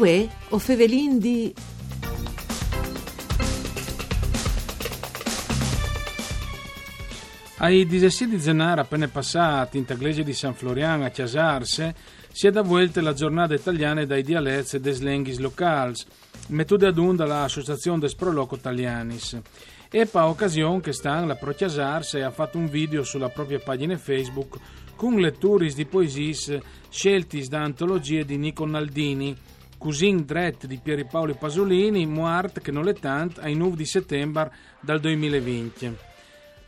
Uè, o Fevelin di... Ai 17 di gennaio appena passati in Taglese di San Floriano a Chiasarse si è da vuelta la giornata italiana dai dialetti e des lenghis locals, metode ad un dall'Associazione des Proloco Italianis. E pa occasione che Stan, la Pro Chiasarse, ha fatto un video sulla propria pagina Facebook con letturis di poesie scelti da antologie di Nico Naldini, Cusin Dret di Pieri Paoli Pasolini, Muart che non è tant, ai 9 di settembre dal 2020.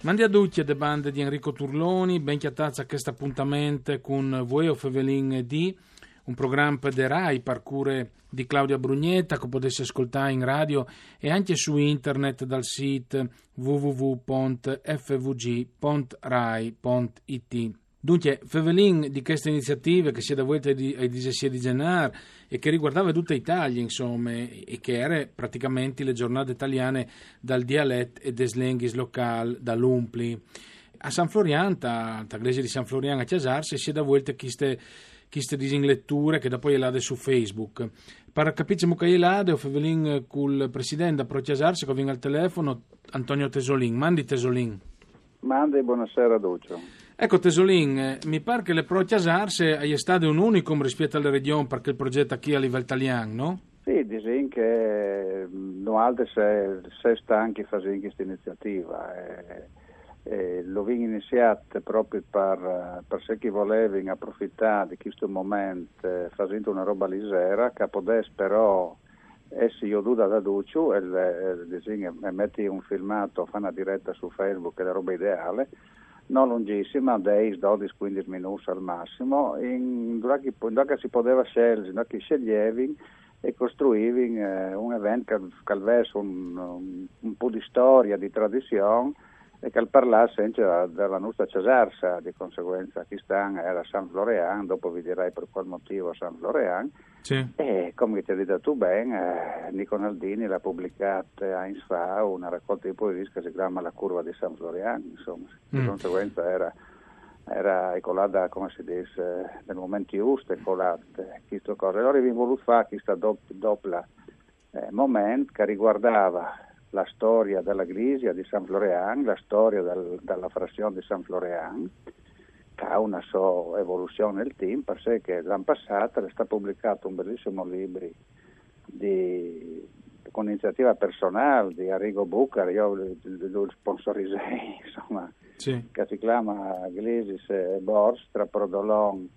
Mandi a ducce de bande di Enrico Turloni, ben chiatazza questo appuntamento con voi o Fevelin D, un programma de Rai, parcure di Claudia Brugnetta che potesse ascoltare in radio e anche su internet dal sito www.fvg.rai.it. Dunque, Fevelin di queste iniziative che si è da volta ai 16 di gennaio e che riguardava tutta Italia, insomma, e che era praticamente le giornate italiane dal dialetto e des lenghis local, dall'umpli. A San Florian, a Taglese di San Florian a Chiasarsi, si è da volta queste queste disinletture che dopo glielade su Facebook. Per capire che glielade, ho Fevelin col presidente a Chiasarsi che viene al telefono, Antonio Tesolin. Mandi Tesolin. Mandi, buonasera Duccio. Ecco Tesolin, eh, mi pare che le Pro Chiasarse è stato un unicum rispetto alle regioni perché il progetto qui a livello italiano, no? Sì, dicono che non altro se, se sta anche facendo questa iniziativa. Eh, eh, abbiamo iniziato proprio per, per se chi voleva approfittare di questo momento eh, facendo una roba leggera, che potesse però essere io da Duccio e, e, e metti un filmato, fa una diretta su Facebook, è la roba ideale non lunghissima, 10, 12, 15 minuti al massimo, in dove si poteva scegliere, dove sceglievi e costruivi eh, un evento che avesse un, un, un, po' di storia, di tradizione e che parlasse della, della nostra Cesarsa, di conseguenza Chistan era San Florian, dopo vi direi per qual motivo San Florian, sì. e come ti hai detto tu bene, eh, Nico Naldini l'ha pubblicata a fa una raccolta di poesie che si chiama La curva di San Florian, insomma, di mm. conseguenza era era colata, come si dice, nel momento giusto, colata questa cosa. Allora abbiamo voluto fare questo doppio eh, momento che riguardava la storia della Glisia di San Florian, la storia del, della frazione di San Florian, che ha una sua evoluzione nel team, per sé che l'anno passato è stato pubblicato un bellissimo libro di, con iniziativa personale di Arrigo Bucar, io lo sponsorizzai, insomma, sì. che si chiama Glesis Bors tra Prodolon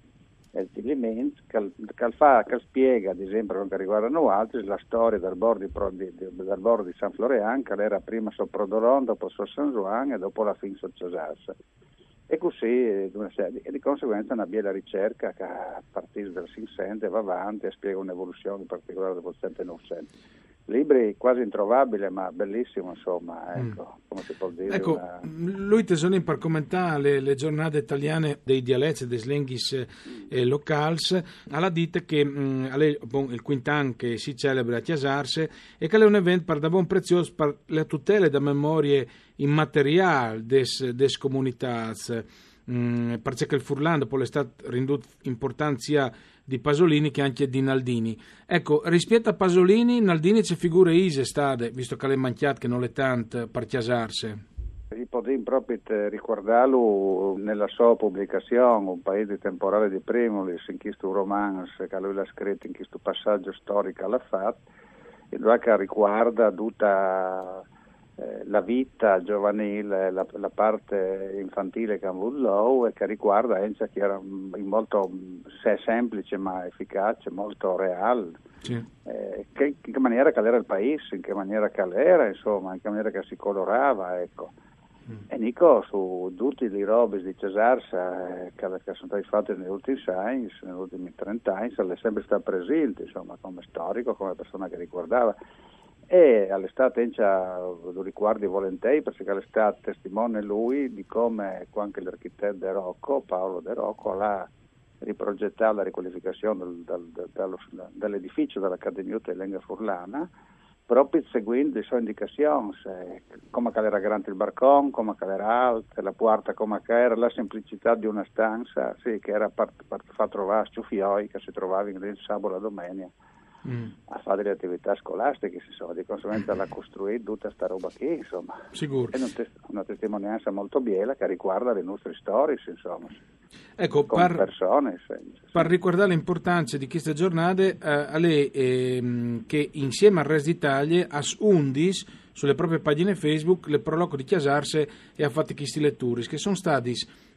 il elemento che, che, fa, che spiega, ad esempio, per quanto riguardano altri, la storia del bordo di, del bordo di San Florian, che era prima su Prodolon, dopo su San Juan e dopo la fin su Cesarsa. E così, e di conseguenza, una bella ricerca che a partire dal Sinsente va avanti e spiega un'evoluzione in particolare del 10900 libri quasi introvabile ma bellissimo insomma ecco mm. come si può dire ecco una... lui tesoro per commentare le, le, giornate italiane dei dialetti dei slenghis eh, locals alla dite che mh, mm, alle, bon, il quintan che si celebra a Chiasarse e che è un evento per da buon prezioso per le tutele da memorie immateriali des, des comunitats mm, perché il Furlando poi è stato ridotto importanza di Pasolini che anche di Naldini. Ecco, rispetto a Pasolini, Naldini c'è figure ise stade, visto che le manchiate che non le tante per chiasarse. Potremmo proprio ricordarlo nella sua pubblicazione, un paese temporale di Primulis, in questo romance che lui l'ha scritto, in questo passaggio storico alla fatto, e che riguarda tutta la vita giovanile, la, la, parte infantile che ha avuto e che riguarda Encia che era molto se semplice ma efficace, molto reale. Sì. Eh, che, in che maniera che era il paese, in che maniera che era, insomma, in che maniera che si colorava, ecco. Mm. E Nico su tutti i robe di Cesarsa eh, che, che, sono stati fatti negli ultimi anni, negli ultimi 30 anni, è sempre stato presente, insomma, come storico, come persona che ricordava e all'estate Encia lo ricordi volentieri perché all'estate testimone lui di come anche l'architetto De Rocco, Paolo De Rocco, ha riprogettato la riqualificazione del, del, del, dell'edificio dell'Accademia Lenga Furlana proprio seguendo le sue indicazioni, come era grande il barcone, come era alto, la porta come era, la semplicità di una stanza, sì, che era per, far trovare sciuffioi che si trovavano il sabato la domenica mm. a fare delle attività scolastiche, insomma, di conseguenza l'ha costruita tutta questa roba qui, insomma. Sicuro. È una, testimonianza molto biela che riguarda le nostre storie, insomma. Ecco, per, persone, per ricordare l'importanza di queste giornate, eh, a lei eh, che insieme al Res d'Italia ha undis sulle proprie pagine Facebook le proloco di Chiasarse e ha fatto questi lettori che sono stati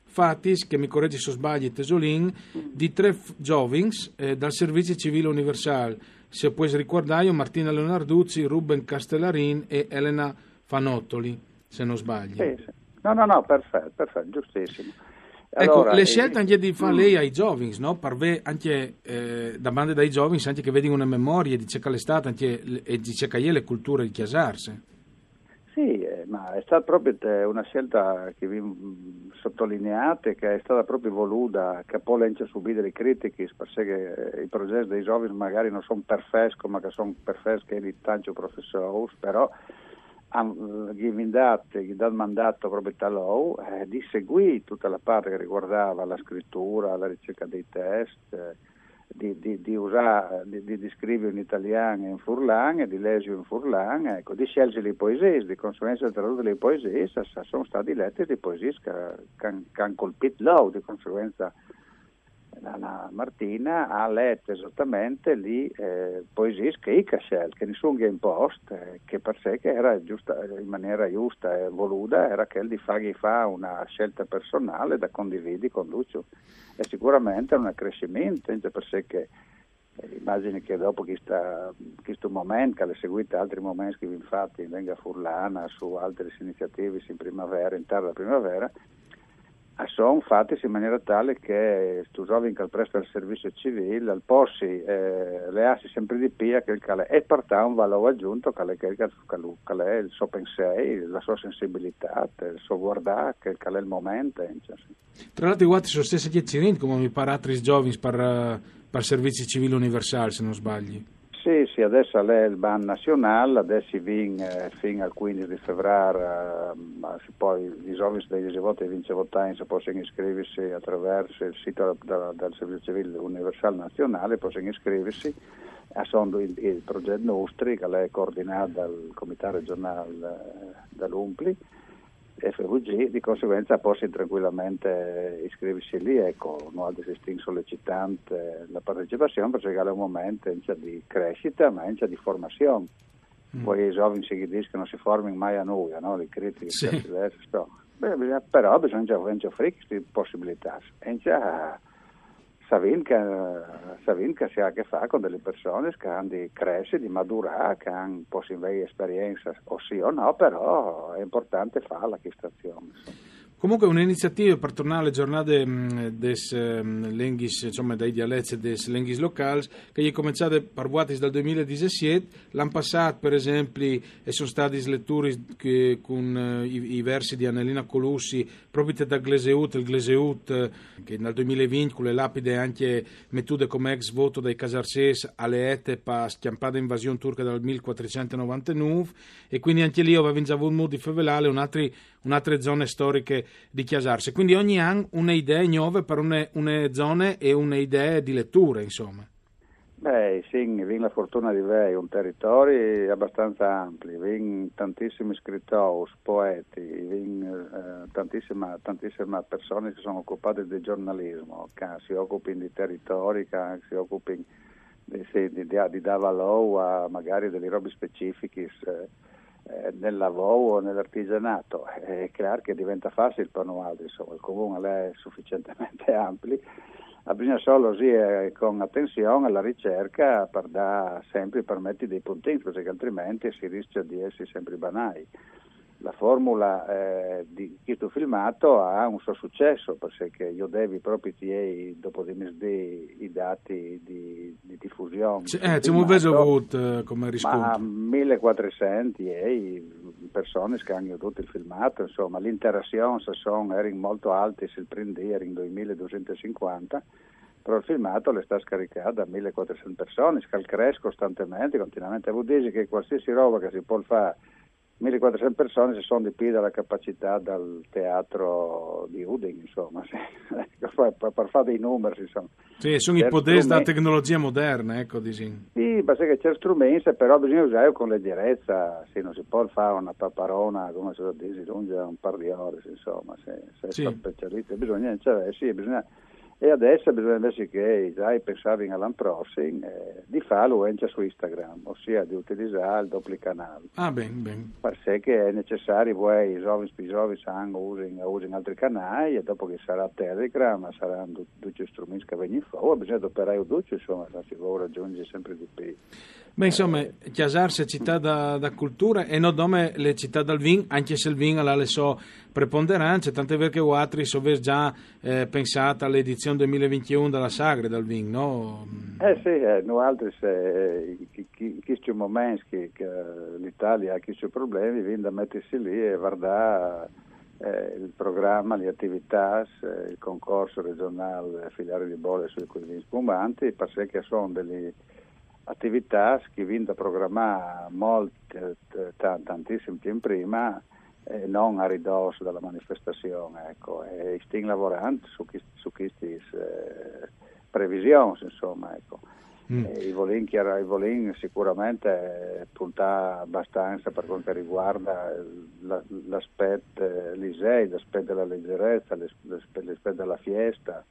fatti, che mi correggi se sbagli, Tesolin, di tre giovings eh, dal Servizio Civile Universale. Se puoi ricordare, Martina Leonarduzzi, Ruben Castellarin e Elena Fanottoli, se non sbaglio. Sì, sì. No, no, no, perfetto, perfetto, giustissimo. Ecco, allora, le scelte anche di fare mm. lei ai giovani, no? Parve anche eh, da bande dai giovani, anche che vedi una memoria di è stata anche, e di è le culture di chiasarsi. Sì, eh, ma è stata proprio una scelta che vi sottolineate, che è stata proprio voluta, che poi lente subire le critiche, perché eh, i progetti dei giovani magari non sono perfetti, ma che sono perfetti di tanto professori, però gli gli dà il mandato proprio loro eh, di seguire tutta la parte che riguardava la scrittura, la ricerca dei test, eh, di, di, di, usare, di, scrivere in italiano e in furlan e di leggere in furlan, ecco, di scegliere le poesie, di conseguenza tradurre le poesie, sono stati letti le poesie che hanno colpito loro, di conseguenza la Martina ha letto esattamente lì eh, poesie che Cascel, che nessuno in post, eh, che per sé che era giusta, in maniera giusta e voluta, era quella di fargli fa una scelta personale da condividere con Lucio. E sicuramente è un accrescimento, per sé che eh, immagini che dopo questo, momento, che le seguite altri momenti che infatti venga a Furlana su altre iniziative in primavera, in tarda primavera, sono fatti in maniera tale che tu giovani che presto al servizio civile, al possi, eh, le assi sempre di pia che il e portare un valore aggiunto che, è il suo pensiero, la sua sensibilità, il suo guardare, che, è il momento. Cioè, sì. Tra l'altro, guardi, sono stessi chiacchierini come mi pare altri giovani per, per servizi civili universali, se non sbagli. Sì, sì, adesso è il ban nazionale, adesso vin eh, fino al 15 di febbraio, eh, poi i giovani dei voti e vince votare possono iscriversi attraverso il sito del, del Servizio Civile Universale Nazionale, possono iscriversi a sono il, il progetto nostri che è coordinato dal Comitato regionale eh, dell'UMPLI FVG, di conseguenza possono tranquillamente iscriversi lì, ecco, non si distinto sollecitante la partecipazione per cercare un momento di crescita ma anche di formazione. Mm. Poi i giovani si dicono che non si formino mai a noi, no? le critiche sì. diverse, Beh, però bisogna offrire queste possibilità. E già, Savin che, Savin che si ha a che fare con delle persone che hanno di crescere, di madurare, che hanno possibile esperienza, o sì o no, però è importante farla questa azione. Comunque un'iniziativa per tornare alle giornate mm, des mm, lenghis, insomma, dai dialetti des lenghis locali, che è cominciata per Vuatis dal 2017, l'anno passato per esempio sono stati letture con uh, i, versi di Annelina Colussi proprio da Gleseut, il Gleseut che nel 2020 con le lapide anche mettude come ex voto dai Casarses alle ete per schiampata invasione turca dal 1499 e quindi anche lì aveva già avuto di fevelale un'altra, un'altre zone storiche di chiasarsi. Quindi ogni anno una idea nuova per une, une zone e une idee di letture, insomma. Beh, sì, abbiamo la fortuna di avere un territorio abbastanza ampio, abbiamo tantissimi scrittori, poeti, abbiamo eh, tantissime, tantissime, persone che sono occupate di giornalismo, che si occupano di territori, che si occupano di, di, di, di dare valore a magari delle robe specifiche. Eh, eh, nel lavoro o nell'artigianato. È chiaro che diventa facile per noi altri, insomma, il comune è sufficientemente ampio, bisogna solo sì, con attenzione alla ricerca per dare sempre permetti dei puntini, perché altrimenti si rischia di essere sempre banali la formula eh, di questo filmato ha un suo successo perché io devi proprio ti dopo di MSD i dati di, di diffusione C- eh, un peso avuto come riscontro. ma 1400 persone che hanno tutto il filmato insomma l'interazione sono, erano molto alte il primo dia erano 2250 però il filmato le sta scaricato da 1400 persone che cresce costantemente continuamente. Vuol dire che qualsiasi roba che si può fare 1400 persone si sono di più dalla capacità del teatro di Uding, insomma, per, per fare dei numeri, insomma. Sì, sono ipotesi da tecnologia moderna, ecco, dici. Sì, basta che c'è strumenti, però bisogna usare con leggerezza, sì, non si può fare una paparona, come si dice, un par di ore, insomma, se, se sì. specialista, bisogna, cioè, sì, bisogna e adesso bisogna invece che i pensare all'anno prossimo eh, di farlo anche su Instagram, ossia di utilizzare il doppio canale. Ah, ben, ben. Per che è necessario che i giovani, i giovani usino, usino altri canali e dopo che sarà Telegram saranno tutti strumenti che vengono fuori, bisogna operare tutti, insomma, si può raggiungere sempre di più. Beh, insomma, Chiasarsi è città da, da, cultura e non nome le città dal vin, anche se il vin ha le sue preponderanze, tant'è vero che Uatri so già eh, pensata all'edizione 2021 della Sagre dal vin, no? Eh sì, eh, noi altri se c'è un momento che, che l'Italia ha c'è problemi, viene da mettersi lì e guardare eh, il programma, le attività, eh, il concorso regionale filiale di bolle sui cuisini spumanti, perché sono degli attività che vinta programmare molte, t- tantissimo tempo prima e non a ridosso della manifestazione. Ecco. E stiamo lavorando su, su queste eh, previsioni, insomma. Ecco. Mm. I Volin, sicuramente puntare abbastanza per quanto riguarda l'aspetto eh, l'ISEI, l'aspetto della leggerezza, l'aspetto della fiesta,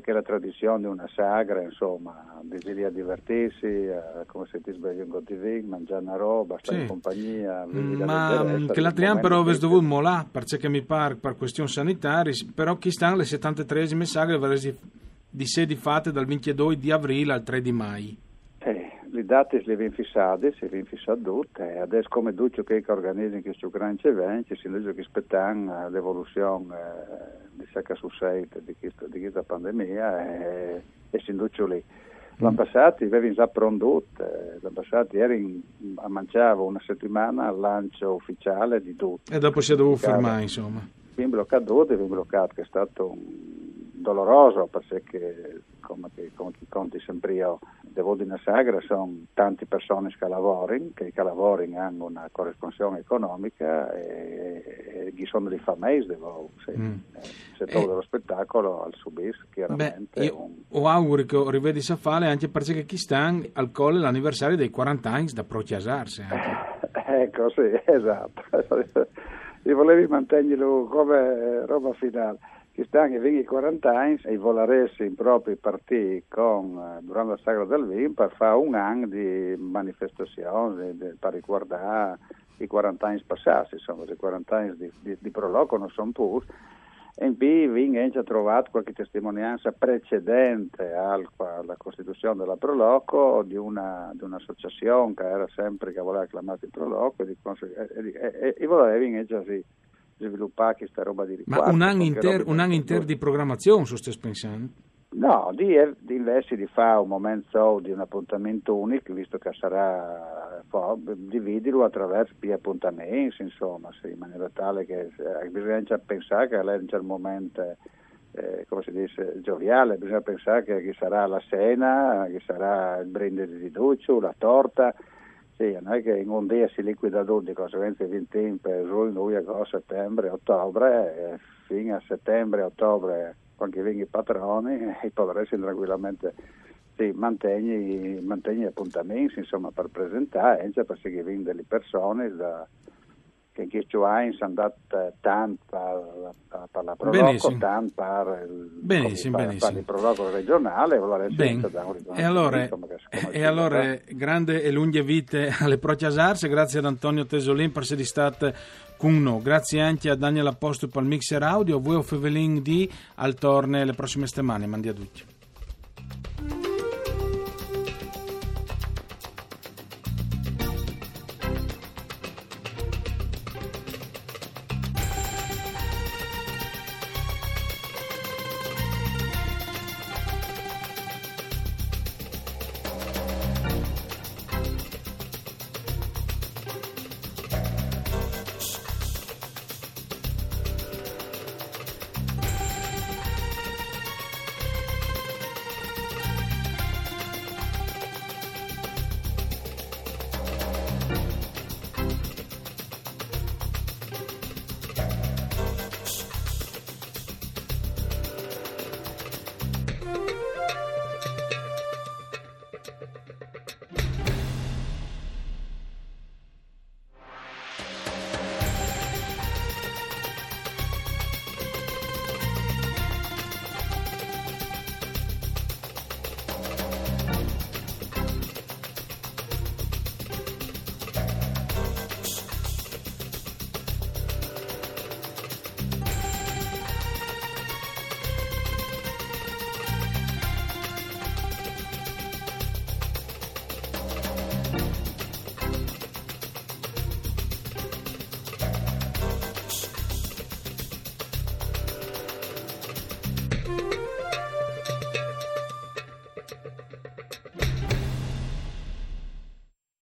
che, è la tradizione di una sagra, insomma, bisogna a divertirsi, eh, come se ti svegli un TV, mangiare una roba, stare sì. in compagnia. Mm, ma mm, che l'altro anno però avete dovuto molare, perché mi pare per questioni sanitarie, però chi stanno le 73 sagre di sedi fatte dal 22 di aprile al 3 di maggio. Eh, le date le abbiamo fissate, si abbiamo fissate tutte, e adesso come duccio che organizzano questo grande evento, si dice che aspettano l'evoluzione eh, di secca su sette di questa, di questa pandemia e, e si induce lì. L'anno mm. passato avevo già pronto, eh, l'anno passato eri a mangiare una settimana al lancio ufficiale di tutto. E dopo si è dovuto fermare, insomma. Abbiamo bloccato tutto, abbiamo bloccato, che è stato doloroso perché come, come ti conti sempre io devo di una sagra sono tante persone che lavorano che, che lavorano hanno una corrispondenza economica e, e chi sono dei famosi devo se, mm. eh, settore eh, dello spettacolo al subis chiaramente beh, io un... ho auguri che rivedi Safale anche perché chi sta al colle l'anniversario dei 40 anni da prochiasarsi ecco sì esatto. E volevi mantenerlo come roba finale Quest'anno i 40 anni e voleresti in propri partiti con, eh, durante la Sagra del Vin per fare un anno di manifestazione per ricordare i 40 anni passati, insomma, i 40 anni di, di, di prologo non sono pur. E in più Vin ha già qualche testimonianza precedente alla costituzione della Proloco di, una, di un'associazione che era sempre che voleva acclamare il Proloco e, di, e, e, e voleva già sì sviluppare questa roba di ricordo. Ma un anno intero inter di programmazione, su stai pensando? No, di, di invece di fare un momento di un appuntamento unico, visto che sarà, dividerlo attraverso più appuntamenti, insomma, sì, in maniera tale che eh, bisogna pensare che lei c'è il momento, eh, come si dice, gioviale, bisogna pensare che ci sarà la cena, che sarà il brindisi di Duccio, la torta, sì, non è che in un dia si liquida tutto, di conseguenza 20 per giugno, luglio, agosto, settembre, ottobre, e fino a settembre, ottobre, quando vengono i patroni, i potresti tranquillamente sì, mantegni appuntamenti insomma, per presentare, cioè perché vengono delle persone da, che in questo anno sono andate tanto per, per la Proloco, tanto per il, benissimo, per, benissimo. per il Proloco regionale e allora, insomma, e allora grande e lunghe vite alle Prochiasarse grazie ad Antonio Tesolin per essere stato con noi. Grazie anche a Daniel Apostolo per il mixer audio. A voi o Fevelin di al torne le prossime settimane. Mandi a tutti